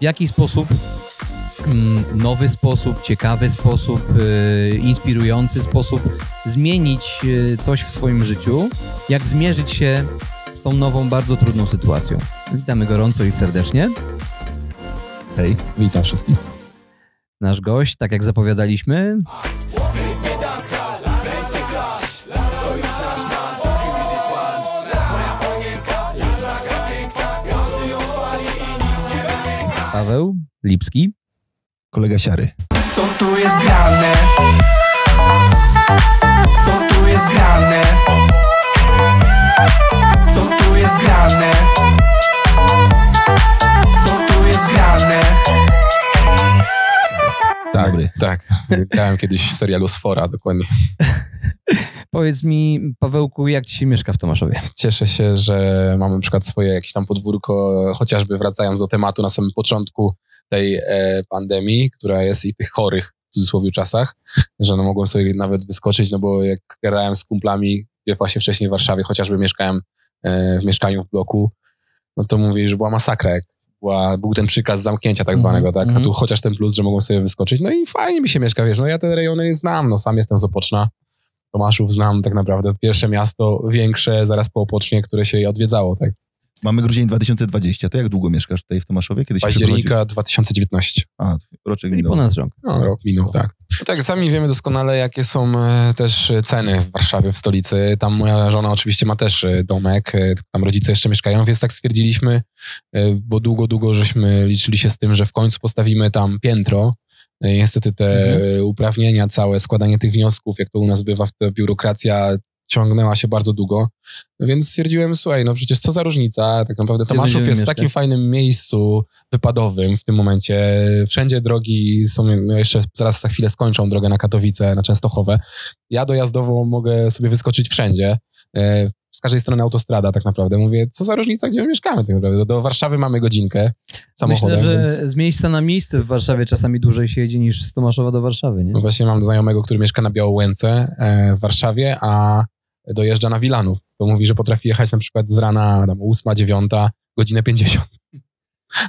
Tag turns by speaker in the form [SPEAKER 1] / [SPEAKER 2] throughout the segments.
[SPEAKER 1] w jaki sposób mm, nowy sposób, ciekawy sposób, y, inspirujący sposób zmienić y, coś w swoim życiu, jak zmierzyć się z tą nową, bardzo trudną sytuacją. Witamy gorąco i serdecznie.
[SPEAKER 2] Hej.
[SPEAKER 3] Witam wszystkich.
[SPEAKER 1] Nasz gość, tak jak zapowiadaliśmy, Lipski.
[SPEAKER 2] Kolega Siary.
[SPEAKER 4] Co tu jest grane? Co tu jest grane? Co tu jest grane? Co tu jest grane?
[SPEAKER 3] Tak,
[SPEAKER 2] Dobry.
[SPEAKER 3] tak. Grałem kiedyś w serialu Sfora, dokładnie.
[SPEAKER 1] Powiedz mi, Pawełku, jak ci się mieszka w Tomaszowie?
[SPEAKER 3] Cieszę się, że mamy na przykład swoje jakieś tam podwórko, chociażby wracając do tematu na samym początku tej e, pandemii, która jest i tych chorych w cudzysłowie czasach, że no mogłem sobie nawet wyskoczyć, no bo jak gadałem z kumplami, gdzie właśnie wcześniej w Warszawie chociażby mieszkałem e, w mieszkaniu w bloku, no to mówili, że była masakra, jak była, był ten przykaz zamknięcia tak zwanego, tak? A
[SPEAKER 1] mhm.
[SPEAKER 3] tu chociaż ten plus, że mogą sobie wyskoczyć. No i fajnie mi się mieszka, wiesz, no ja te rejony znam, no sam jestem z Opoczna. Tomaszów znam tak naprawdę. Pierwsze miasto większe, zaraz po Opocznie, które się odwiedzało, tak?
[SPEAKER 2] Mamy grudzień 2020. To jak długo mieszkasz tutaj w Tomaszowie? Kiedyś
[SPEAKER 3] Października 2019.
[SPEAKER 2] A, roczek
[SPEAKER 1] I
[SPEAKER 2] minął.
[SPEAKER 1] ponad rok.
[SPEAKER 3] No, rok minął, tak. Tak, sami wiemy doskonale, jakie są e, też ceny w Warszawie, w stolicy. Tam moja żona oczywiście ma też e, domek, e, tam rodzice jeszcze mieszkają, więc tak stwierdziliśmy, e, bo długo, długo żeśmy liczyli się z tym, że w końcu postawimy tam piętro. E, Niestety te
[SPEAKER 1] Mhm.
[SPEAKER 3] e, uprawnienia, całe składanie tych wniosków, jak to u nas bywa, ta biurokracja ciągnęła się bardzo długo. No Więc stwierdziłem, słuchaj, no przecież co za różnica, tak naprawdę Tomaszów jest w takim fajnym miejscu wypadowym w tym momencie. Wszędzie drogi są, no jeszcze zaraz za chwilę skończą drogę na Katowice, na Częstochowę. Ja dojazdowo mogę sobie wyskoczyć wszędzie. E, Z każdej strony autostrada tak naprawdę. Mówię, co za różnica, gdzie my mieszkamy tak naprawdę. Do Warszawy mamy godzinkę samochodem,
[SPEAKER 1] Myślę, że
[SPEAKER 3] więc...
[SPEAKER 1] z miejsca na miejsce w Warszawie czasami dłużej się jedzie niż z Tomaszowa do Warszawy, nie?
[SPEAKER 3] No właśnie mam znajomego, który mieszka na Białołęce e, w Warszawie, a dojeżdża na Wilanów. To mówi, że potrafi jechać na przykład z rana tam 8, 9, godzinę 50.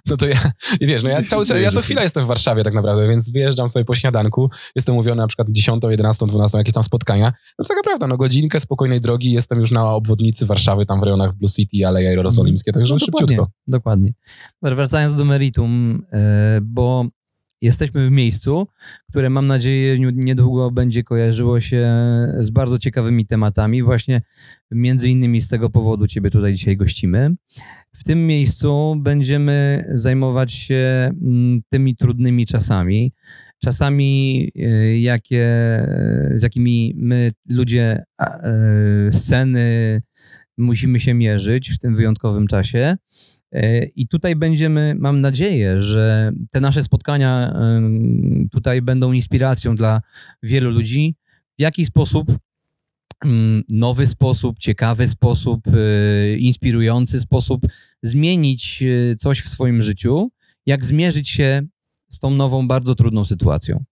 [SPEAKER 3] No to ja, i wiesz, no ja, cały, ja co chwilę jestem w Warszawie tak naprawdę, więc wyjeżdżam sobie po śniadanku, jestem mówiony na przykład 10, 11, 12, jakieś tam spotkania. No to tak naprawdę, no godzinkę spokojnej drogi, jestem już na obwodnicy Warszawy, tam w rejonach Blue City, Aleje Jerozolimskie, także
[SPEAKER 1] No,
[SPEAKER 3] szybciutko.
[SPEAKER 1] dokładnie, dokładnie. Wracając do meritum, e, bo jesteśmy w miejscu, które mam nadzieję nie- niedługo będzie kojarzyło się z bardzo ciekawymi tematami. Właśnie między innymi z tego powodu Ciebie tutaj dzisiaj gościmy. W tym miejscu będziemy zajmować się mm, tymi trudnymi czasami. Czasami, e, jakie, z jakimi my, ludzie e, sceny, musimy się mierzyć w tym wyjątkowym czasie. E, I tutaj będziemy, mam nadzieję, że te nasze spotkania tutaj będą inspiracją dla wielu ludzi, w jaki sposób mm, nowy sposób, ciekawy sposób, e, inspirujący sposób zmienić e, coś w swoim życiu, jak zmierzyć się z tą nową, bardzo trudną sytuacją.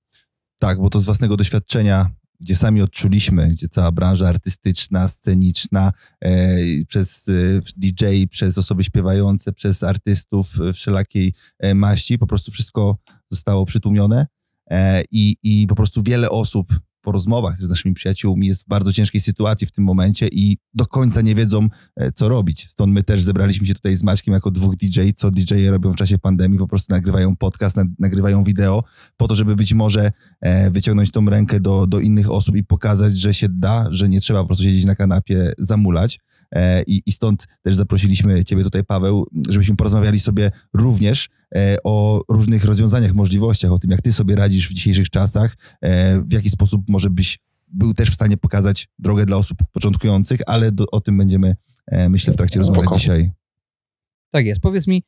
[SPEAKER 2] Tak, bo to z własnego doświadczenia, gdzie sami odczuliśmy, gdzie cała branża artystyczna, sceniczna, e, przez e, DJ, przez osoby śpiewające, przez artystów e, wszelakiej e, maści, po prostu wszystko zostało przytłumione e, i, i po prostu wiele osób po rozmowach z naszymi przyjaciółmi jest w bardzo ciężkiej sytuacji w tym momencie i do końca nie wiedzą, e, co robić. Stąd my też zebraliśmy się tutaj z Maćkiem jako dwóch DJ, co DJ robią w czasie pandemii, po prostu nagrywają podcast, na- nagrywają wideo, po to, żeby być może e, wyciągnąć tą rękę do, do innych osób i pokazać, że się da, że nie trzeba po prostu siedzieć na kanapie, zamulać. E, I, I stąd też zaprosiliśmy Ciebie tutaj, Paweł, żebyśmy porozmawiali sobie również e, o różnych rozwiązaniach, możliwościach, o tym, jak Ty sobie radzisz w dzisiejszych czasach, e, w jaki sposób może byś był też w stanie pokazać drogę dla osób początkujących, ale do, o tym będziemy, myślę, w trakcie rozmowy
[SPEAKER 3] Spoko.
[SPEAKER 2] dzisiaj.
[SPEAKER 1] Tak jest. Powiedz mi,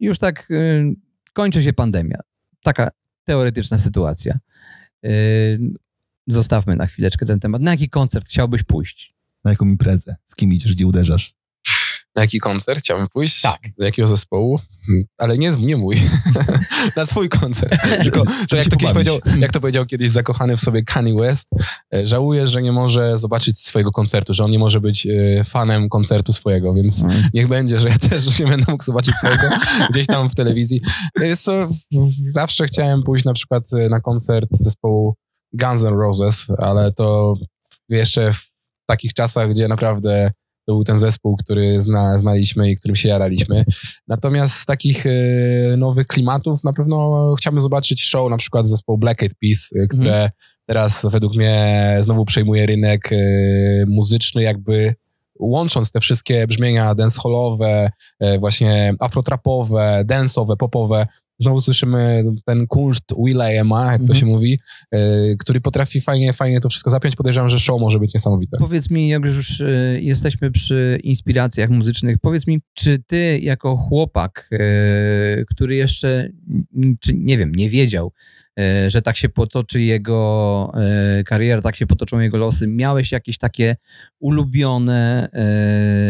[SPEAKER 1] już tak kończy się pandemia. Taka teoretyczna sytuacja. Zostawmy na chwileczkę ten temat. Na jaki koncert chciałbyś pójść?
[SPEAKER 2] Na jaką imprezę? Z kim idziesz, gdzie uderzasz?
[SPEAKER 3] na jaki koncert chciałbym pójść?
[SPEAKER 1] Tak.
[SPEAKER 3] Do jakiego zespołu? Hmm, Ale nie, nie mój. na swój koncert. Tylko, że jak to, kiedyś powiedział, jak to powiedział kiedyś zakochany w sobie Kanye West, e, żałuje, że nie może zobaczyć swojego koncertu, że on nie może być e, fanem koncertu swojego, więc niech będzie, że ja też nie będę mógł zobaczyć swojego gdzieś tam w telewizji. No Jest to, zawsze chciałem pójść na przykład e, na koncert zespołu Guns N' Roses, ale to jeszcze w takich czasach, gdzie naprawdę to był ten zespół, który zna, znaliśmy i którym się jaraliśmy. Natomiast z takich e, nowych klimatów na pewno chciałbym zobaczyć show na przykład zespołu Black Eyed Peas, e, które teraz według mnie znowu przejmuje rynek e, muzyczny, jakby łącząc te wszystkie brzmienia dancehallowe, właśnie afrotrapowe, dance'owe, popowe, znowu słyszymy ten kunszt Will.i.am, jak to
[SPEAKER 1] Mhm.
[SPEAKER 3] się mówi, e, który potrafi fajnie, fajnie to wszystko zapiąć. Podejrzewam, że show może być niesamowite.
[SPEAKER 1] Powiedz mi, jak już y, jesteśmy przy inspiracjach muzycznych, powiedz mi, czy ty jako chłopak, y, który jeszcze, czy, nie wiem, nie wiedział, y, że tak się potoczy jego y, kariera, tak się potoczą jego losy, miałeś jakieś takie ulubione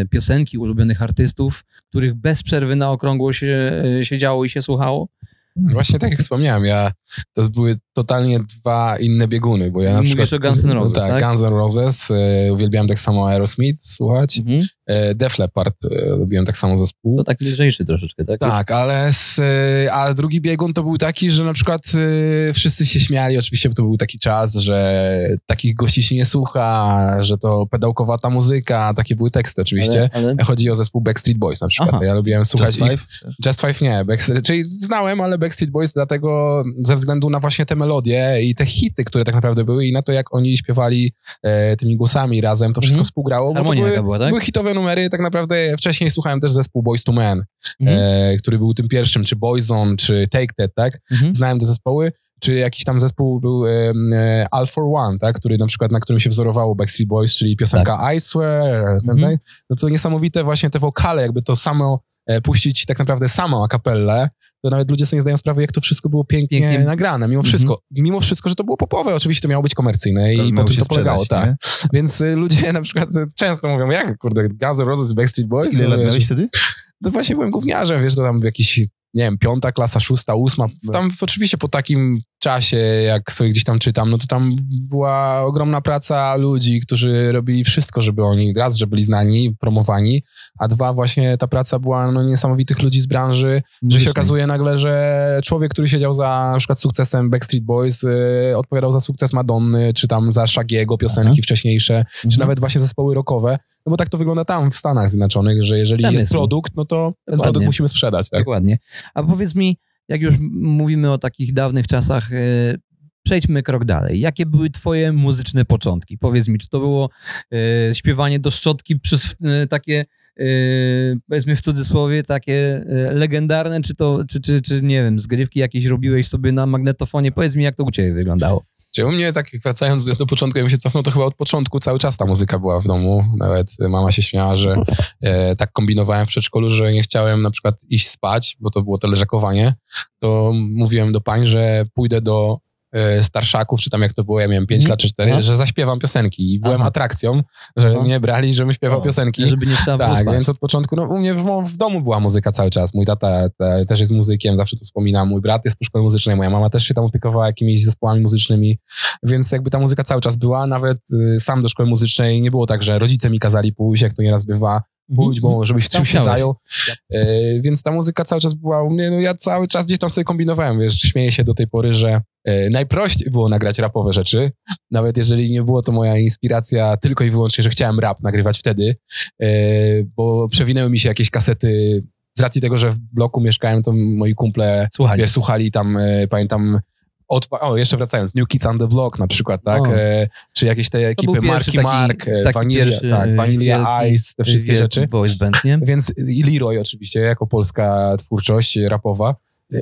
[SPEAKER 1] y, piosenki ulubionych artystów, których bez przerwy na okrągło się działo i się słuchało?
[SPEAKER 3] Właśnie tak jak wspomniałem, ja, to były totalnie dwa inne bieguny, bo ja na
[SPEAKER 1] Mówisz
[SPEAKER 3] przykład...
[SPEAKER 1] o Guns N' Roses,
[SPEAKER 3] tak?
[SPEAKER 1] tak?
[SPEAKER 3] Guns N' Roses, e, uwielbiałem tak samo Aerosmith słuchać,
[SPEAKER 1] Mhm.
[SPEAKER 3] e, Def Leppard e, lubiłem tak samo zespół.
[SPEAKER 1] To taki lżejszy troszeczkę, tak?
[SPEAKER 3] Tak, ale z, y, a drugi biegun to był taki, że na przykład y, wszyscy się śmiali, oczywiście bo to był taki czas, że takich gości się nie słucha, że to pedałkowata muzyka, takie były teksty oczywiście.
[SPEAKER 1] Ale, ale...
[SPEAKER 3] Chodzi o zespół Backstreet Boys na przykład.
[SPEAKER 1] Aha.
[SPEAKER 3] Ja lubiłem słuchać
[SPEAKER 2] Just
[SPEAKER 3] ich.
[SPEAKER 2] Five?
[SPEAKER 3] Just Five nie, Backstreet, czyli znałem, ale Backstreet Boys dlatego ze względu na właśnie te melodie i te hity, które tak naprawdę były i na to, jak oni śpiewali e, tymi głosami razem, to wszystko
[SPEAKER 1] Mhm.
[SPEAKER 3] współgrało, bo to
[SPEAKER 1] Harmonia
[SPEAKER 3] były,
[SPEAKER 1] była, tak?
[SPEAKER 3] były hitowe numery, tak naprawdę wcześniej słuchałem też zespół Boys to Men,
[SPEAKER 1] Mhm.
[SPEAKER 3] e, który był tym pierwszym, czy Boyzone, czy Take That, tak?
[SPEAKER 1] Mhm.
[SPEAKER 3] Znałem te zespoły, czy jakiś tam zespół był e, e, All for One, tak? Który na przykład, na którym się wzorowało Backstreet Boys, czyli piosenka I Swear, ten,
[SPEAKER 1] Mhm.
[SPEAKER 3] tak? No to niesamowite właśnie te wokale, jakby to samo e, puścić tak naprawdę samą a kapellę, to nawet ludzie sobie nie zdają sprawy, jak to wszystko było pięknie,
[SPEAKER 1] Pięknie.
[SPEAKER 3] nagrane, mimo
[SPEAKER 1] Mhm.
[SPEAKER 3] wszystko. Mimo wszystko, że to było popowe, oczywiście to miało być komercyjne i tym
[SPEAKER 2] się
[SPEAKER 3] to polegało, tak. Więc y, ludzie na przykład y, często mówią, jak kurde, Guns N' Roses, Backstreet Boys?
[SPEAKER 2] Ile lat miałeś wtedy?
[SPEAKER 3] no właśnie byłem gówniarzem, wiesz, to tam jakiś, nie wiem, piąta klasa, szósta, ósma. Tam oczywiście po takim czasie, jak sobie gdzieś tam czytam, no to tam była ogromna praca ludzi, którzy robili wszystko, żeby oni, raz, że byli znani, promowani, a dwa, właśnie ta praca była no, niesamowitych ludzi z branży, że się okazuje nagle, że człowiek, który siedział za na przykład sukcesem Backstreet Boys, y, odpowiadał za sukces Madonny, czy tam za Shagiego piosenki
[SPEAKER 1] Aha.
[SPEAKER 3] wcześniejsze, czy
[SPEAKER 1] Mhm.
[SPEAKER 3] nawet właśnie zespoły rockowe, no bo tak to wygląda tam w Stanach Zjednoczonych, że jeżeli jest
[SPEAKER 1] Przemysł.
[SPEAKER 3] produkt, no to ten
[SPEAKER 1] Dokładnie.
[SPEAKER 3] produkt musimy sprzedać. Tak?
[SPEAKER 1] Dokładnie. A powiedz mi, jak już mówimy o takich dawnych czasach, e, przejdźmy krok dalej. Jakie były twoje muzyczne początki? Powiedz mi, czy to było e, śpiewanie do szczotki przez e, takie, e, powiedzmy w cudzysłowie, takie legendarne, czy to, czy, czy, czy nie wiem, zgrywki jakieś robiłeś sobie na magnetofonie? Powiedz mi, jak to u ciebie wyglądało.
[SPEAKER 3] Czy u mnie, tak wracając do początku, jakbym się cofnął, to chyba od początku cały czas ta muzyka była w domu. Nawet mama się śmiała, że e, tak kombinowałem w przedszkolu, że nie chciałem na przykład iść spać, bo to było to leżakowanie. To mówiłem do pań, że pójdę do starszaków, czy tam jak to było, ja miałem 5
[SPEAKER 1] Mhm.
[SPEAKER 3] lat czy 4,
[SPEAKER 1] Aha.
[SPEAKER 3] że zaśpiewam piosenki. I byłem
[SPEAKER 1] Aha.
[SPEAKER 3] atrakcją, że
[SPEAKER 1] Aha.
[SPEAKER 3] mnie brali, żebym śpiewał
[SPEAKER 2] O,
[SPEAKER 3] piosenki.
[SPEAKER 1] Żeby nie trzeba
[SPEAKER 3] Tak, więc od początku, no u mnie w, w domu była muzyka cały czas. Mój tata te, też jest muzykiem, zawsze to wspominam. Mój brat jest po szkole muzycznej, moja mama też się tam opiekowała jakimiś zespołami muzycznymi, więc jakby ta muzyka cały czas była. Nawet y, sam do szkoły muzycznej nie było tak, że rodzice mi kazali pójść, jak to nieraz bywa, pójdź, bo żebyś
[SPEAKER 1] Tam
[SPEAKER 3] czymś się zajął. Y, więc ta muzyka cały czas była u mnie, no ja cały czas gdzieś tam sobie kombinowałem, wiesz, śmieję się do tej pory, że y, najprościej było nagrać rapowe rzeczy, nawet jeżeli nie było to moja inspiracja tylko i wyłącznie, że chciałem rap nagrywać wtedy, e, bo przewinęły mi się jakieś kasety. Z racji tego, że w bloku mieszkałem, to moi kumple
[SPEAKER 1] Słuchaj,
[SPEAKER 3] wiesz, słuchali tam, e, pamiętam, otwa- o, jeszcze wracając, New Kids on the Block na przykład, tak? E, czy jakieś te ekipy Marki
[SPEAKER 1] taki-
[SPEAKER 3] Mark, e,
[SPEAKER 1] taki
[SPEAKER 3] Vanilla,
[SPEAKER 1] pierwszy,
[SPEAKER 3] tak,
[SPEAKER 1] e,
[SPEAKER 3] Vanilla
[SPEAKER 1] wielki-
[SPEAKER 3] Ice, te wszystkie rzeczy.
[SPEAKER 1] Boys band, nie?
[SPEAKER 3] Więc i Leroy oczywiście, jako polska twórczość rapowa.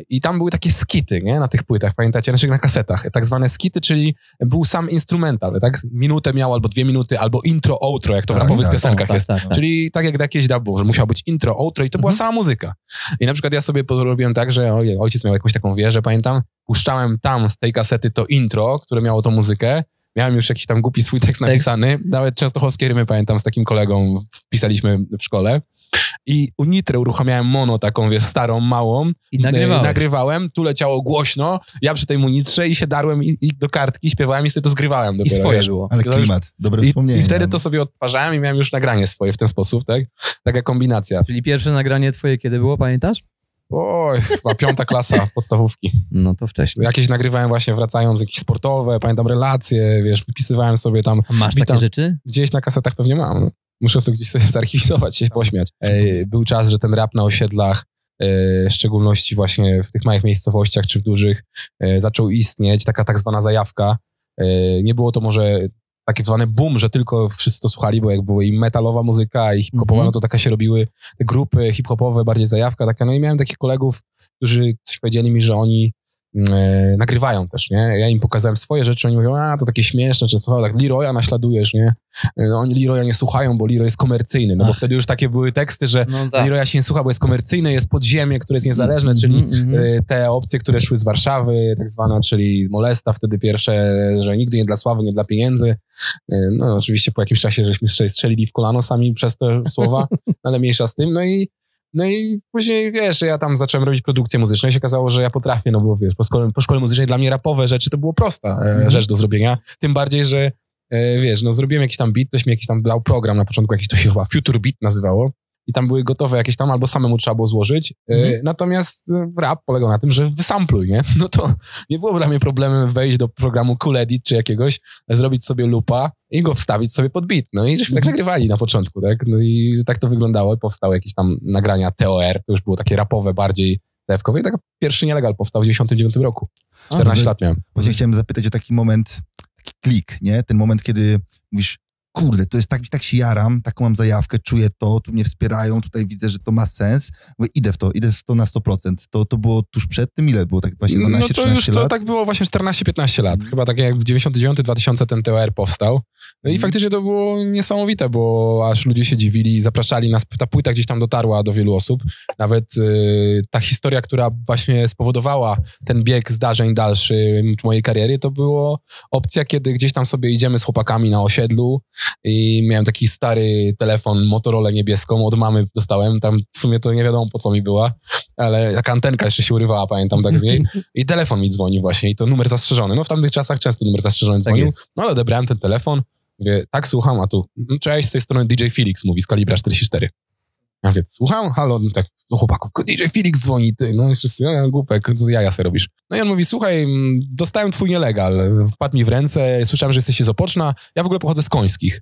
[SPEAKER 3] I tam były takie skity, nie? Na tych płytach, pamiętacie? Znaczy na kasetach. Tak zwane skity, czyli był sam instrumental, tak? Minutę miał, albo dwie minuty, albo intro, outro, jak to w
[SPEAKER 2] Tak,
[SPEAKER 3] rapowych
[SPEAKER 2] tak.
[SPEAKER 3] piosenkach
[SPEAKER 1] tak,
[SPEAKER 3] jest.
[SPEAKER 1] tak, tak.
[SPEAKER 3] Czyli tak jak do jakiejś że musiał być intro, outro i to była
[SPEAKER 1] Mhm.
[SPEAKER 3] sama muzyka. I na przykład ja sobie robiłem tak, że ojej, ojciec miał jakąś taką wieżę, pamiętam, puszczałem tam z tej kasety to intro, które miało tą muzykę, miałem już jakiś tam głupi swój tekst napisany, nawet częstochowskie rymy pamiętam z takim kolegą wpisaliśmy w szkole, i u Nitry uruchamiałem mono taką, wiesz, starą, małą.
[SPEAKER 1] I nagrywałeś.
[SPEAKER 3] E, Nagrywałem, tu leciało głośno, ja przy tej munitrze i się darłem i, i do kartki, śpiewałem i sobie to zgrywałem
[SPEAKER 1] I
[SPEAKER 3] dopiero.
[SPEAKER 1] swoje
[SPEAKER 3] wiesz.
[SPEAKER 1] było.
[SPEAKER 2] Ale klimat, dobre
[SPEAKER 3] I,
[SPEAKER 2] wspomnienie.
[SPEAKER 3] I wtedy to sobie odtwarzałem i miałem już nagranie swoje w ten sposób, tak? Taka kombinacja.
[SPEAKER 1] Czyli pierwsze nagranie twoje kiedy było, pamiętasz?
[SPEAKER 3] Oj, chyba piąta klasa podstawówki.
[SPEAKER 1] No to wcześniej.
[SPEAKER 3] Jakieś nagrywałem właśnie wracając, jakieś sportowe, pamiętam relacje, wiesz, wypisywałem sobie tam,
[SPEAKER 1] A masz
[SPEAKER 3] Witam.
[SPEAKER 1] takie rzeczy?
[SPEAKER 3] gdzieś na kasetach pewnie mam. Muszę sobie gdzieś sobie zarchiwizować, się pośmiać. Ej, Był czas, że ten rap na osiedlach, e, w szczególności właśnie w tych małych miejscowościach czy w dużych, e, zaczął istnieć, taka tak zwana zajawka. E, Nie było to może taki zwany boom, że tylko wszyscy to słuchali, bo jak była i metalowa muzyka, i hip-hopowa,
[SPEAKER 1] Mhm.
[SPEAKER 3] no to taka się robiły grupy hip-hopowe, bardziej zajawka taka. No i miałem takich kolegów, którzy coś powiedzieli mi, że oni e, nagrywają też, nie? Ja im pokazałem swoje rzeczy, oni mówią, a to takie śmieszne, czy słuchaj, tak Leroya naśladujesz, nie? E, Oni Leroya nie słuchają, bo Leroy jest komercyjny, no bo
[SPEAKER 1] Ach.
[SPEAKER 3] wtedy już takie były teksty, że
[SPEAKER 1] No tak.
[SPEAKER 3] Leroya się nie słucha, bo jest komercyjny, jest podziemie, które jest niezależne, czyli
[SPEAKER 1] Mhm, mhm.
[SPEAKER 3] y, te opcje, które szły z Warszawy, tak zwana, czyli z Molesta wtedy pierwsze, że nigdy nie dla sławy, nie dla pieniędzy. No oczywiście po jakimś czasie żeśmy strze- strzelili w kolano sami przez te słowa, ale mniejsza z tym. No i, no i później, wiesz, ja tam zacząłem robić produkcję muzyczną i się okazało, że ja potrafię, no bo wiesz, po szkole, po szkole muzycznej dla mnie rapowe rzeczy to było prosta e,
[SPEAKER 1] Mhm.
[SPEAKER 3] rzecz do zrobienia. Tym bardziej, że e, wiesz, no zrobiłem jakiś tam beat, ktoś mi jakiś tam dał program na początku, jakiś to się chyba Future Beat nazywało i tam były gotowe jakieś tam, albo samemu trzeba było złożyć. E,
[SPEAKER 1] Mhm.
[SPEAKER 3] Natomiast e, rap polegał na tym, że wysampluj, nie? No to nie było dla mnie problemem wejść do programu Cool Edit czy jakiegoś, zrobić sobie loopa i go wstawić sobie pod beat. No i żeśmy tak
[SPEAKER 1] Mhm.
[SPEAKER 3] nagrywali na początku, tak? No i tak to wyglądało. Powstały jakieś tam nagrania TOR, to już było takie rapowe bardziej TF-kowe i tak pierwszy nielegal powstał w 99 roku. 14
[SPEAKER 2] A,
[SPEAKER 3] lat miałem.
[SPEAKER 2] Właśnie chciałem zapytać o taki moment, taki klik, nie? Ten moment, kiedy mówisz, kurde, to jest tak, tak się jaram, taką mam zajawkę, czuję to, tu mnie wspierają, tutaj widzę, że to ma sens. Mówię, idę w to, idę w to na 100%. To, to było tuż przed tym, ile było? Tak właśnie 12-13
[SPEAKER 3] No to już to
[SPEAKER 2] lat?
[SPEAKER 3] tak było właśnie 14-15 lat. Chyba tak jak w 99-2000 ten TOR powstał. No i
[SPEAKER 2] Mhm.
[SPEAKER 3] faktycznie to było niesamowite, bo aż ludzie się dziwili, zapraszali nas. Ta płyta gdzieś tam dotarła do wielu osób. Nawet y, ta historia, która właśnie spowodowała ten bieg zdarzeń dalszy w mojej kariery, to było opcja, kiedy gdzieś tam sobie idziemy z chłopakami na osiedlu i miałem taki stary telefon Motorola niebieską, od mamy dostałem, tam w sumie to nie wiadomo po co mi była, ale taka antenka jeszcze się urywała, pamiętam tak z niej i telefon mi dzwoni właśnie i to numer zastrzeżony. No w tamtych czasach często numer zastrzeżony dzwonił,
[SPEAKER 1] jest.
[SPEAKER 3] no ale odebrałem ten telefon, mówię, tak słucham, a tu, "Mm, cześć, z tej strony DJ Felix mówi z kalibra 44. Ja mówię, słucham, halo, no tak, do chłopaków, DJ Felix dzwoni, ty, no i wszyscy, no, głupek, co jaja sobie robisz. No i on mówi, słuchaj, dostałem twój nielegal, wpadł mi w ręce, słyszałem, że jesteście z Opoczna, ja w ogóle pochodzę z Końskich,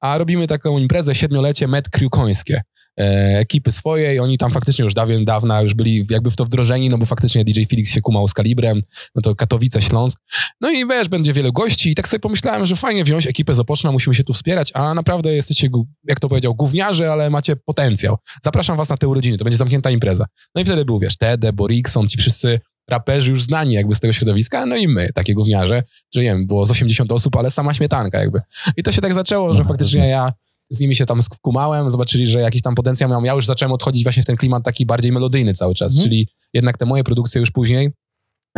[SPEAKER 3] a robimy taką imprezę, siedmiolecie, Met Crew Końskie. E, ekipy swojej, oni tam faktycznie już dawien, dawna już byli jakby w to wdrożeni, no bo faktycznie DJ Felix się kumał z kalibrem, no to Katowice, Śląsk. No i wiesz, będzie wiele gości i tak sobie pomyślałem, że fajnie wziąć ekipę z Opoczna, musimy się tu wspierać, a naprawdę jesteście, jak to powiedział, gówniarze, ale macie potencjał. Zapraszam was na te urodziny, to będzie zamknięta impreza. No i wtedy był, wiesz, Tede, Borikson, ci wszyscy raperzy już znani jakby z tego środowiska, no i my, takie gówniarze, że nie wiem, było z 80 osób, ale sama śmietanka jakby. I to się tak zaczęło, że
[SPEAKER 2] No,
[SPEAKER 3] faktycznie ja z nimi się tam skumałem, zobaczyli, że jakiś tam potencjał miałem. Ja już zacząłem odchodzić właśnie w ten klimat taki bardziej melodyjny cały czas,
[SPEAKER 1] Mhm.
[SPEAKER 3] czyli jednak te moje produkcje już później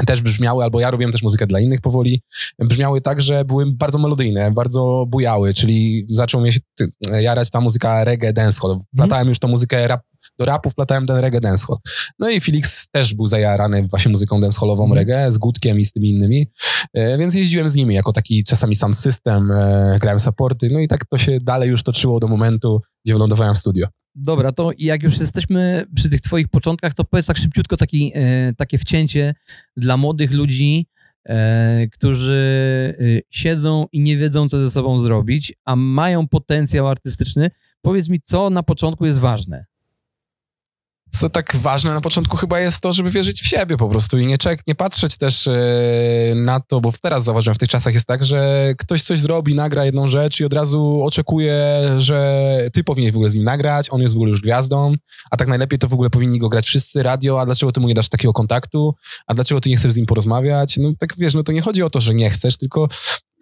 [SPEAKER 3] też brzmiały, albo ja robiłem też muzykę dla innych powoli, brzmiały tak, że były bardzo melodyjne, bardzo bujały, czyli zaczął mnie się ty, jarać ta muzyka reggae dancehall. Wplatałem już tą muzykę rap, do rapu, wplatałem ten reggae dancehall. No i Felix też był zajarany właśnie muzyką dancehallową
[SPEAKER 1] Mhm.
[SPEAKER 3] reggae, z Gutkiem i z tymi innymi, e, więc jeździłem z nimi jako taki czasami sound system, e, grałem supporty, no i tak to się dalej już toczyło do momentu, gdzie wylądowałem w studio.
[SPEAKER 1] Dobra, to jak już jesteśmy przy tych twoich początkach, to powiedz tak szybciutko taki, e, takie wcięcie dla młodych ludzi, którzy siedzą i nie wiedzą, co ze sobą zrobić, a mają potencjał artystyczny. Powiedz mi, co na początku jest ważne.
[SPEAKER 3] Co tak ważne na początku chyba jest to, żeby wierzyć w siebie po prostu i nie, czek- nie patrzeć też e, na to, bo teraz zauważyłem, w tych czasach jest tak, że ktoś coś zrobi, nagra jedną rzecz i od razu oczekuje, że ty powinieneś w ogóle z nim nagrać, on jest w ogóle już gwiazdą, a tak najlepiej to w ogóle powinni go grać wszyscy, radio, a dlaczego ty mu nie dasz takiego kontaktu, a dlaczego ty nie chcesz z nim porozmawiać? No tak wiesz, no to nie chodzi o to, że nie chcesz, tylko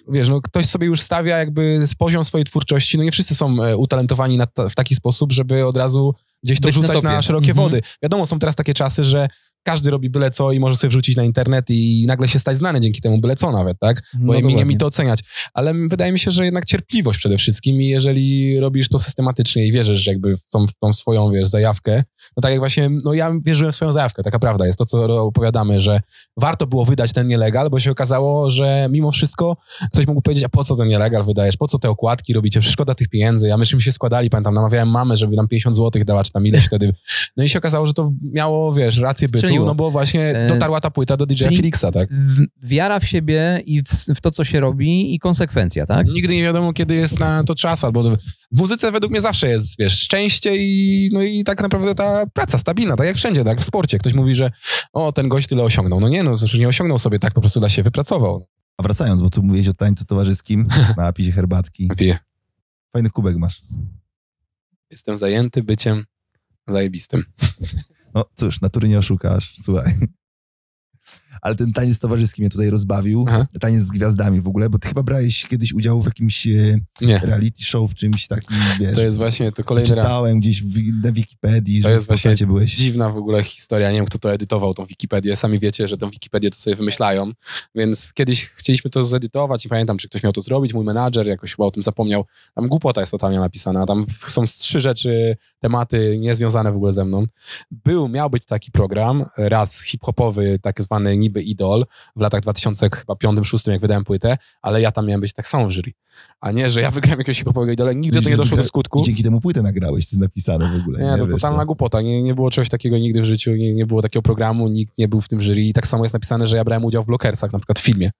[SPEAKER 3] wiesz, no ktoś sobie już stawia jakby z poziom swojej twórczości, no nie wszyscy są e, utalentowani ta, w taki sposób, żeby od razu gdzieś to
[SPEAKER 1] Być na
[SPEAKER 3] rzucać na,
[SPEAKER 1] topie.
[SPEAKER 3] szerokie
[SPEAKER 1] Mhm.
[SPEAKER 3] wody. Wiadomo, są teraz takie czasy, że każdy robi byle co i może sobie wrzucić na internet i nagle się stać znany dzięki temu byle co nawet, tak? Bo
[SPEAKER 1] No
[SPEAKER 3] minie mi to oceniać. Ale wydaje mi się, że jednak cierpliwość przede wszystkim i jeżeli robisz to systematycznie i wierzysz jakby w tą, w tą swoją, wiesz, zajawkę, no tak jak właśnie, no ja wierzyłem w swoją zajawkę, taka prawda jest to, co opowiadamy, że warto było wydać ten nielegal, bo się okazało, że mimo wszystko ktoś mógł powiedzieć, a po co ten nielegal wydajesz, po co te okładki robicie, szkoda tych pieniędzy, a myśmy się składali, pamiętam, namawiałem mamę, żeby nam 50 zł dała, czy tam ileś wtedy. No i się okazało, że to miało, wiesz, rację bytu,
[SPEAKER 1] Strzeliło.
[SPEAKER 3] no bo właśnie
[SPEAKER 1] E,
[SPEAKER 3] dotarła ta płyta do
[SPEAKER 1] czyli-
[SPEAKER 3] Felixa, tak?
[SPEAKER 1] Wiara w siebie i w, w to, co się robi i konsekwencja, tak?
[SPEAKER 3] Nigdy nie wiadomo, kiedy jest na to czas, albo w muzyce według mnie zawsze jest, wiesz, szczęście i, no i tak naprawdę ta praca stabilna, tak jak wszędzie, tak jak w sporcie. Ktoś mówi, że o, ten gość tyle osiągnął. No nie, no przecież nie osiągnął sobie tak, po prostu dla siebie wypracował.
[SPEAKER 2] A wracając, bo tu mówiłeś o tańcu towarzyskim, na napisie herbatki.
[SPEAKER 3] Piję.
[SPEAKER 2] Fajny kubek masz.
[SPEAKER 3] Jestem zajęty byciem zajebistym.
[SPEAKER 2] No cóż, natury nie oszukasz, słuchaj. Ale ten taniec towarzyski mnie tutaj rozbawił.
[SPEAKER 3] Aha.
[SPEAKER 2] Taniec z gwiazdami w ogóle, bo ty chyba brałeś kiedyś udział w jakimś e,
[SPEAKER 3] Nie,
[SPEAKER 2] reality show, w czymś takim, wiesz.
[SPEAKER 3] to jest właśnie, to kolejny raz.
[SPEAKER 2] Czytałem gdzieś w, na Wikipedii,
[SPEAKER 3] To
[SPEAKER 2] że
[SPEAKER 3] jest
[SPEAKER 2] w
[SPEAKER 3] właśnie
[SPEAKER 2] byłeś.
[SPEAKER 3] dziwna w ogóle historia. Nie wiem, kto to edytował, tą Wikipedię. Sami wiecie, że tą Wikipedię to sobie wymyślają. Więc kiedyś chcieliśmy to zedytować i pamiętam, czy ktoś miał to zrobić. Mój menadżer jakoś chyba o tym zapomniał. Tam głupota jest totalnie napisana. Tam są trzy rzeczy, tematy niezwiązane w ogóle ze mną. Był, miał być taki program, raz hip-hopowy, tak zwany niby idol, w latach 2005-2006, jak wydałem płytę, ale ja tam miałem być tak samo w jury. A nie, że ja wygrałem jakiegoś hip-hopowego idola. Nigdy to nie doszło do skutku.
[SPEAKER 2] I dzięki temu płytę nagrałeś, to jest napisane w ogóle.
[SPEAKER 3] Nie, to
[SPEAKER 2] wiesz,
[SPEAKER 3] totalna głupota. Nie, nie było czegoś takiego nigdy w życiu, nie, nie było takiego programu, nikt nie był w tym jury. I tak samo jest napisane, że ja brałem udział w Blockersach, na przykład w filmie.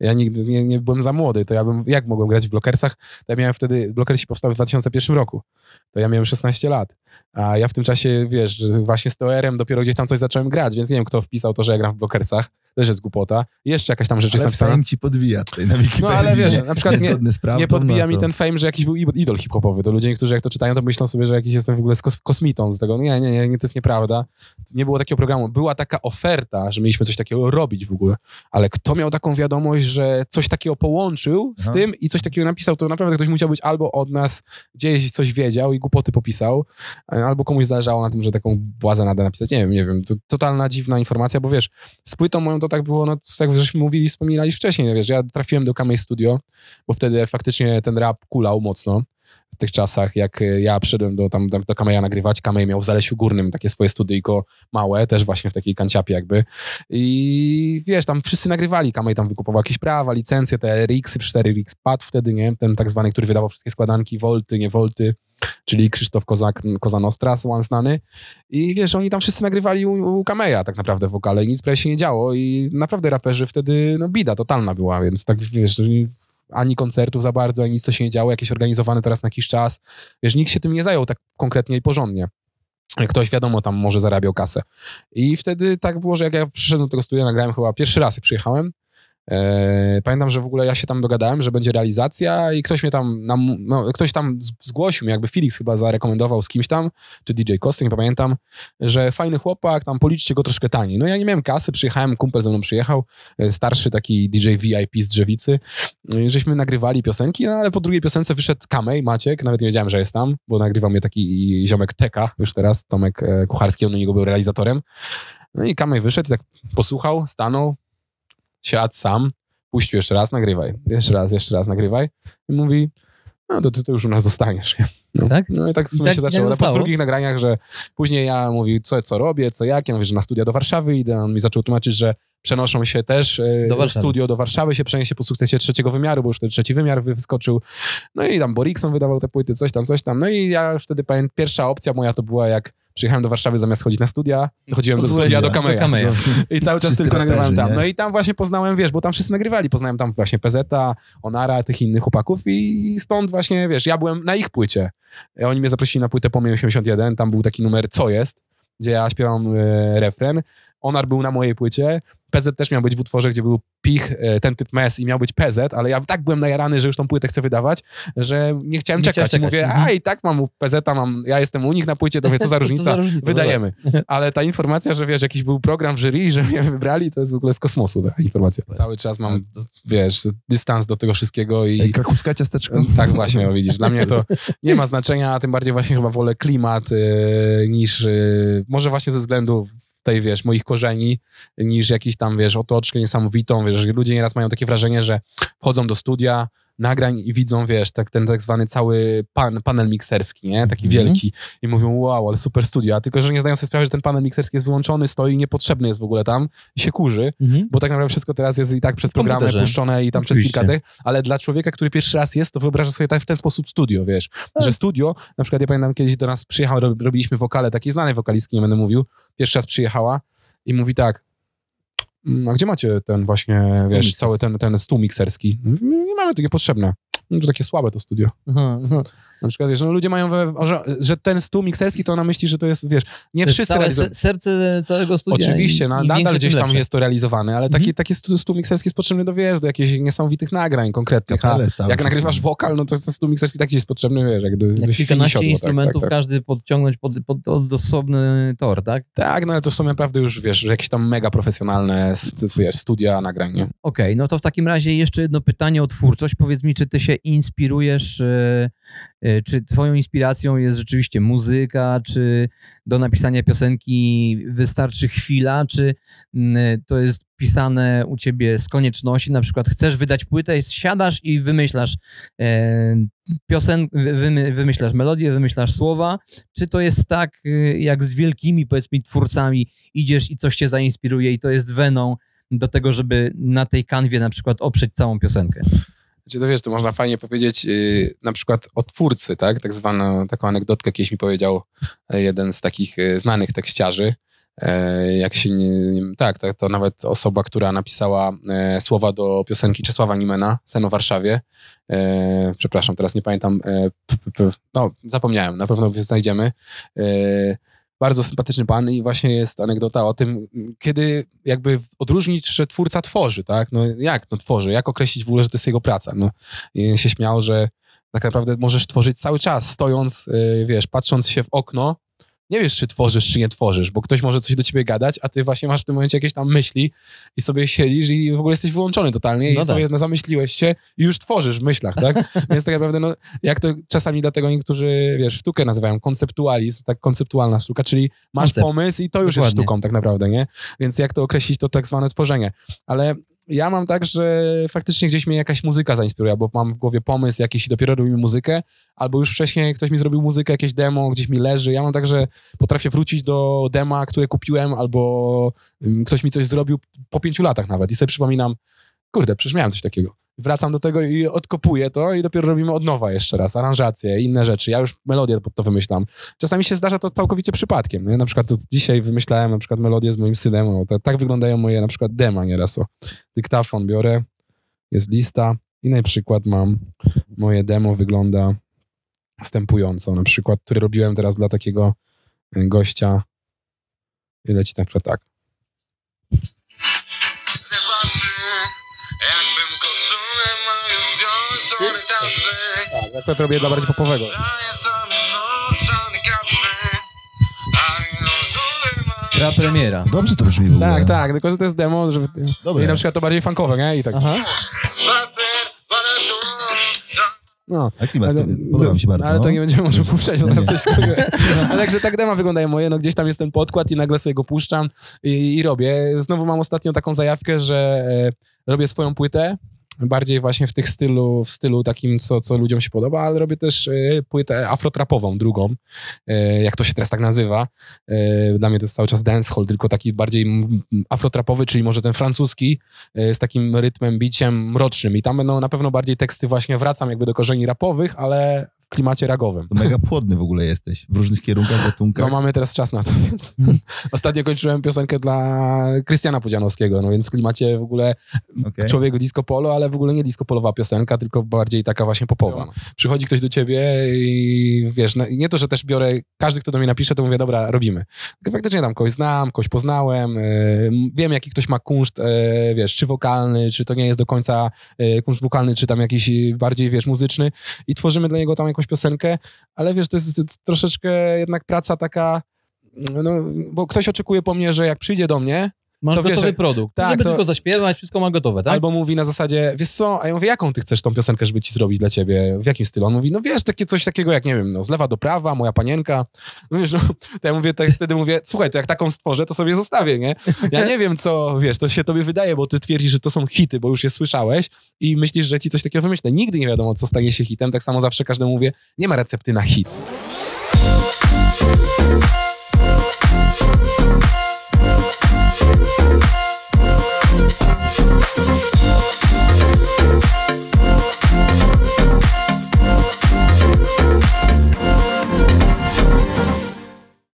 [SPEAKER 3] Ja nigdy nie, nie byłem za młody, to ja bym, jak mogłem grać w Blockersach? To ja miałem wtedy, Blockersi powstały w 2001 roku. To ja miałem 16 lat. A ja w tym czasie, wiesz, właśnie z TOR-em dopiero gdzieś tam coś zacząłem grać, więc nie wiem, kto wpisał to, że ja gram w Blockersach. Też jest głupota. Jeszcze jakaś tam rzecz jest
[SPEAKER 2] Ale
[SPEAKER 3] napisana.
[SPEAKER 2] fame ci podbija tutaj na Wikipedii.
[SPEAKER 3] No ale wiesz,
[SPEAKER 2] nie?
[SPEAKER 3] na przykład nie,
[SPEAKER 2] prawdą,
[SPEAKER 3] nie podbija
[SPEAKER 2] no
[SPEAKER 3] mi
[SPEAKER 2] to-
[SPEAKER 3] ten fame, że jakiś był idol hip-hopowy. To ludzie niektórzy jak to czytają, to myślą sobie, że jakiś jestem w ogóle z kos- kosmitą z tego. Nie, nie, nie, nie, to jest nieprawda. Nie było takiego programu. Była taka oferta, że mieliśmy coś takiego robić w ogóle, ale kto miał taką wiadomość, że coś takiego połączył z
[SPEAKER 2] Aha.
[SPEAKER 3] tym i coś takiego napisał, to naprawdę ktoś musiał być albo od nas gdzieś coś wiedział i głupoty popisał, albo komuś zależało na tym, że taką błazę nada napisać. Nie wiem, nie wiem. To totalna dziwna informacja, bo wiesz, z płytą moją to tak było, no tak żeśmy mówili, wspominali wcześniej, no wiesz, ja trafiłem do Kamej Studio, bo wtedy faktycznie ten rap kulał mocno w tych czasach, jak e, ja przyszedłem do, tam, do Kameja nagrywać, Kamej miał w Zalesiu Górnym takie swoje studyjko małe, też właśnie w takiej kanciapie jakby. I wiesz, tam wszyscy nagrywali, Kamej tam wykupował jakieś prawa, licencje, te RX-y, 4 RX padł wtedy, nie, ten tak zwany, który wydawał wszystkie składanki, Volty, nie Volty, czyli Krzysztof Kozak, Kozanostra, one znany i wiesz, oni tam wszyscy nagrywali u, u Kameja tak naprawdę wokale i nic prawie się nie działo i naprawdę raperzy wtedy, no bida totalna była, więc tak wiesz, ani koncertów za bardzo, ani nic co się nie działo, jakieś organizowane teraz na jakiś czas. Wiesz, nikt się tym nie zajął tak konkretnie i porządnie. Ktoś, wiadomo, tam może zarabiał kasę. I wtedy tak było, że jak ja przyszedłem do tego studia, nagrałem chyba pierwszy raz, jak przyjechałem, pamiętam, że w ogóle ja się tam dogadałem, że będzie realizacja i ktoś mnie tam, nam, no, ktoś tam zgłosił jakby Felix chyba zarekomendował z kimś tam, czy DJ Kosty, nie pamiętam, że fajny chłopak, tam policzcie go troszkę taniej. No ja nie miałem kasy, przyjechałem, kumpel ze mną przyjechał, e, starszy taki DJ VIP z Drzewicy, No żeśmy nagrywali piosenki, no ale po drugiej piosence wyszedł Kamej, Maciek, nawet nie wiedziałem, że jest tam, bo nagrywał mnie taki ziomek Teka, już teraz, Tomek e, Kucharski, on u niego był realizatorem. No i Kamej wyszedł tak posłuchał, stanął, siadł sam, puścił jeszcze raz, nagrywaj, jeszcze raz, jeszcze raz, nagrywaj i mówi, no to ty to już u nas zostaniesz. nie? No,
[SPEAKER 1] Tak?
[SPEAKER 3] no i tak w sumie
[SPEAKER 1] tak-
[SPEAKER 3] się
[SPEAKER 1] tak
[SPEAKER 3] zaczęło. Ale po drugich nagraniach, że później ja mówi, co, co robię, co jak, ja mówię, że na studia do Warszawy idę, on mi zaczął tłumaczyć, że przenoszą się też e,
[SPEAKER 1] Do Warszawy.
[SPEAKER 3] studio do Warszawy, się przeniesie po sukcesie trzeciego wymiaru, bo już wtedy trzeci wymiar wyskoczył. No i tam Borikson wydawał te płyty, coś tam, coś tam. No i ja już wtedy pamiętam, pierwsza opcja moja to była jak przyjechałem do Warszawy zamiast chodzić na studia, to chodziłem do studia, do
[SPEAKER 2] studia.
[SPEAKER 3] Kameja.
[SPEAKER 1] Do Kameja.
[SPEAKER 3] I cały czas
[SPEAKER 2] Wszyscy
[SPEAKER 3] tylko nagrywałem tam. No i tam właśnie poznałem, wiesz, bo tam wszyscy nagrywali. Poznałem tam właśnie PZ, Onara, tych innych chłopaków i stąd właśnie, wiesz, ja byłem na ich płycie. E, Oni mnie zaprosili na płytę Pomie 81, tam był taki numer Co jest, gdzie ja śpiewam e, refren. Onar był na mojej płycie. PZ też miał być w utworze, gdzie był Pich, e, ten typ mes i miał być PZ, ale ja tak byłem najarany, że już tą płytę chcę wydawać, że nie chciałem
[SPEAKER 1] Nie
[SPEAKER 3] czekać.
[SPEAKER 1] czekać,
[SPEAKER 3] mówię,
[SPEAKER 1] mhm.
[SPEAKER 3] a i tak mam u PZ, mam, ja jestem u nich na płycie, to mówię, co za różnica.
[SPEAKER 1] Co za różnica?
[SPEAKER 3] Wydajemy. Ale ta informacja, że wiesz, jakiś był program w jury, że mnie wybrali, to jest w ogóle z kosmosu ta informacja. Cały czas mam, wiesz, dystans do tego wszystkiego i...
[SPEAKER 2] Ej, Krakowska ciasteczko.
[SPEAKER 3] Tak właśnie, no widzisz. Dla mnie to nie ma znaczenia, a tym bardziej właśnie chyba wolę klimat e, niż... e, może właśnie ze względu tej, wiesz, moich korzeni, niż jakiś tam, wiesz, otoczkę niesamowitą, wiesz, że ludzie nieraz mają takie wrażenie, że wchodzą do studia, nagrań i widzą, wiesz, tak, ten tak zwany cały pan, panel mikserski, nie? Taki
[SPEAKER 2] Mhm.
[SPEAKER 3] wielki. I mówią, wow, ale super studia. Tylko, że nie zdają sobie sprawy, że ten panel mikserski jest wyłączony, stoi, niepotrzebny jest w ogóle tam i się kurzy.
[SPEAKER 1] Mhm.
[SPEAKER 3] Bo tak naprawdę wszystko teraz jest i tak przez programy
[SPEAKER 1] komputerze.
[SPEAKER 3] puszczone i tam przez
[SPEAKER 1] Oczywiście.
[SPEAKER 3] kilka tych, ale dla człowieka, który pierwszy raz jest, to wyobraża sobie tak w ten sposób studio, wiesz,
[SPEAKER 1] Tak.
[SPEAKER 3] że studio, na przykład ja pamiętam kiedyś do nas przyjechał, rob- robiliśmy wokale, takiej znanej wokalistki, nie będę mówił, pierwszy raz przyjechała i mówi tak, "Mm, a gdzie macie ten właśnie, wiesz, cały ten, ten stół mikserski? "No, Nie mamy, takie potrzebne. To takie słabe to studio.
[SPEAKER 1] Aha, aha.
[SPEAKER 3] Na przykład, wiesz, no ludzie mają, we, że, że ten stół mikserski, to ona myśli, że to jest, wiesz, nie
[SPEAKER 1] To
[SPEAKER 3] wszyscy realizują.
[SPEAKER 1] se- serce całego studia.
[SPEAKER 3] Oczywiście,
[SPEAKER 1] i,
[SPEAKER 3] no,
[SPEAKER 1] i
[SPEAKER 3] nadal gdzieś tam
[SPEAKER 1] lepsze.
[SPEAKER 3] jest to realizowane, ale taki,
[SPEAKER 1] Mhm.
[SPEAKER 3] taki stu, stół mikserski jest potrzebny do, wiesz, do jakichś niesamowitych nagrań konkretnych. A
[SPEAKER 2] Kapele całe.
[SPEAKER 3] jak nagrywasz wokal, no to ten stół mikserski tak jest potrzebny, wiesz, jak do, do
[SPEAKER 1] Jak
[SPEAKER 3] świni
[SPEAKER 1] kilkanaście
[SPEAKER 3] siodło,
[SPEAKER 1] instrumentów,
[SPEAKER 3] Tak, tak,
[SPEAKER 1] każdy podciągnąć pod, pod, pod osobny tor, tak?
[SPEAKER 3] tak. tak, no ale to są naprawdę już, wiesz, jakieś tam mega profesjonalne wiesz, studia nagrań?
[SPEAKER 1] Okej, no to w takim razie jeszcze jedno pytanie o twórczość. Powiedz mi, czy ty się inspirujesz, e, czy twoją inspiracją jest rzeczywiście muzyka, czy do napisania piosenki wystarczy chwila, czy mm, to jest pisane u ciebie z konieczności, na przykład chcesz wydać płytę, siadasz i wymyślasz e, piosen, wy- wymy, wymyślasz melodię, wymyślasz słowa, czy to jest tak e, jak z wielkimi powiedzmy twórcami, idziesz i coś cię zainspiruje i to jest weną do tego, żeby na tej kanwie na przykład oprzeć całą piosenkę.
[SPEAKER 3] Znaczy, to wiesz, to można fajnie powiedzieć yy, na przykład o twórcy, tak? Tak zwaną, taką anegdotkę kiedyś mi powiedział e, jeden z takich e, znanych tekściarzy. E, jak się nie, tak, tak, to nawet osoba, która napisała e, słowa do piosenki Czesława Nimena, Sen o Warszawie. E, przepraszam, teraz nie pamiętam. E, p, p, p, no, zapomniałem, na pewno znajdziemy. Bardzo sympatyczny pan i właśnie jest anegdota o tym, kiedy jakby odróżnić, że twórca tworzy, tak? No jak no tworzy? Jak określić w ogóle, że to jest jego praca? No i się śmiał, że tak naprawdę możesz tworzyć cały czas, stojąc, yy, wiesz, patrząc się w okno, nie wiesz, czy tworzysz, czy nie tworzysz, bo ktoś może coś do ciebie gadać, a ty właśnie masz w tym momencie jakieś tam myśli i sobie siedzisz i w ogóle jesteś wyłączony totalnie
[SPEAKER 1] No
[SPEAKER 3] i sobie no, zamyśliłeś się i już tworzysz w myślach, tak? Więc tak naprawdę, no, jak to czasami dlatego niektórzy, wiesz, sztukę nazywają konceptualizm, tak konceptualna sztuka, czyli masz
[SPEAKER 1] Koncept.
[SPEAKER 3] pomysł i to już jest
[SPEAKER 1] Dokładnie.
[SPEAKER 3] sztuką tak naprawdę, nie? Więc jak to określić, to tak zwane tworzenie. Ale ja mam tak, że faktycznie gdzieś mnie jakaś muzyka zainspiruje, bo mam w głowie pomysł jakiś i dopiero robimy muzykę, albo już wcześniej ktoś mi zrobił muzykę, jakieś demo, gdzieś mi leży. Ja mam tak, że potrafię wrócić do dema, które kupiłem, albo ktoś mi coś zrobił po pięciu latach nawet i sobie przypominam, kurde, przecież miałem coś takiego. Wracam do tego i odkopuję to i dopiero robimy od nowa jeszcze raz, aranżacje, inne rzeczy. Ja już melodię pod to wymyślam. Czasami się zdarza to całkowicie przypadkiem. Nie? Na przykład to dzisiaj wymyślałem na przykład melodię z moim synem. O, tak, tak wyglądają moje na przykład dema nieraz. O. Dyktafon biorę, jest lista i na przykład mam moje demo wygląda następująco. Na przykład, który robiłem teraz dla takiego y, gościa i leci na przykład tak. Tak, akurat robię dla bardziej popowego.
[SPEAKER 1] Gra premiera.
[SPEAKER 2] Dobrze to brzmi w ogóle.
[SPEAKER 3] Tak, tak, tylko że to jest demo, żeby...
[SPEAKER 2] Dobre.
[SPEAKER 3] I na przykład to bardziej funkowe, nie? I tak.
[SPEAKER 1] Aha.
[SPEAKER 3] No.
[SPEAKER 2] A klimat,
[SPEAKER 3] Ale-
[SPEAKER 2] podoba mi się bardzo.
[SPEAKER 3] Ale
[SPEAKER 2] no.
[SPEAKER 3] to nie będziemy może puszczać, bo zaraz coś z tego. Ale także tak dema wyglądają moje, no gdzieś tam jest ten podkład i nagle sobie go puszczam i, i robię. Znowu mam ostatnio taką zajawkę, że e, robię swoją płytę, bardziej właśnie w tych stylu, w stylu takim, co, co ludziom się podoba, ale robię też e, płytę afrotrapową, drugą, e, jak to się teraz tak nazywa. E, dla mnie to jest cały czas dancehall, tylko taki bardziej afrotrapowy, czyli może ten francuski, z takim rytmem, biciem mrocznym i tam będą na pewno bardziej teksty właśnie, wracam jakby do korzeni rapowych, ale klimacie ragowym.
[SPEAKER 2] To mega płodny w ogóle jesteś. W różnych kierunkach,
[SPEAKER 3] No
[SPEAKER 2] gatunkach.
[SPEAKER 3] mamy teraz czas na to, więc ostatnio kończyłem piosenkę dla Krystiana Pudzianowskiego, no więc w klimacie w ogóle
[SPEAKER 2] Okej.
[SPEAKER 3] człowiek disco polo, ale w ogóle nie disco polowa piosenka, tylko bardziej taka właśnie popowa.
[SPEAKER 2] No.
[SPEAKER 3] Przychodzi ktoś do ciebie i wiesz, no, nie to, że też biorę, każdy, kto do mnie napisze, to mówię, dobra, robimy. Tylko faktycznie tam kogoś znam, kogoś poznałem, e, wiem, jaki ktoś ma kunszt, e, wiesz, czy wokalny, czy to nie jest do końca e, kunszt wokalny, czy tam jakiś bardziej, wiesz, muzyczny i tworzymy dla niego tam jakąś piosenkę, ale wiesz, to jest troszeczkę jednak praca taka, no, bo ktoś oczekuje po mnie, że jak przyjdzie do mnie,
[SPEAKER 1] Masz
[SPEAKER 3] to wiesz,
[SPEAKER 1] gotowy
[SPEAKER 3] że-
[SPEAKER 1] produkt.
[SPEAKER 3] tak,
[SPEAKER 1] żeby
[SPEAKER 3] to-
[SPEAKER 1] tylko zaśpiewać, wszystko ma gotowe, tak?
[SPEAKER 3] Albo mówi na zasadzie, wiesz co, a ja mówię, jaką ty chcesz tą piosenkę, żeby ci zrobić dla ciebie? W jakim stylu? On mówi, no wiesz, takie coś takiego jak, nie wiem, no z lewa do prawa, moja panienka. No wiesz, no, to ja mówię, tak, wtedy mówię, słuchaj, to jak taką stworzę, to sobie zostawię, nie? Ja nie wiem, co, wiesz, to się tobie wydaje, bo ty twierdzisz, że to są hity, bo już je słyszałeś i myślisz, że ci coś takiego wymyślę. Nigdy nie wiadomo, co stanie się hitem, tak samo zawsze każdemu mówię, nie ma recepty na hit. We'll